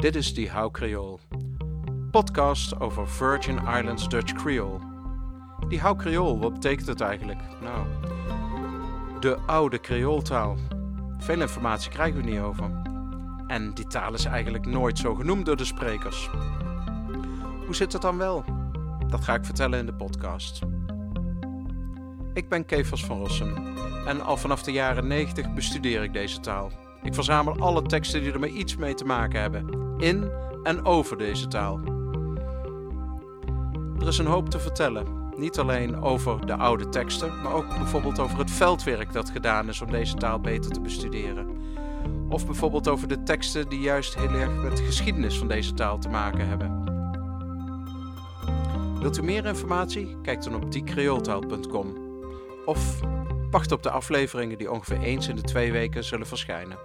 Dit is Die Hou Creole. Podcast over Virgin Islands Dutch Creole. Die Hou Creole, wat betekent het eigenlijk? Nou, de oude Creooltaal. Veel informatie krijgen we niet over. En die taal is eigenlijk nooit zo genoemd door de sprekers. Hoe zit het dan wel? Dat ga ik vertellen in de podcast. Ik ben Kevers van Rossum en al vanaf de jaren 90 bestudeer ik deze taal. Ik verzamel alle teksten die er maar iets mee te maken hebben, in en over deze taal. Er is een hoop te vertellen. Niet alleen over de oude teksten, maar ook bijvoorbeeld over het veldwerk dat gedaan is om deze taal beter te bestuderen. Of bijvoorbeeld over de teksten die juist heel erg met de geschiedenis van deze taal te maken hebben. Wilt u meer informatie? Kijk dan op diecreooltaal.com of wacht op de afleveringen die ongeveer eens in de twee weken zullen verschijnen.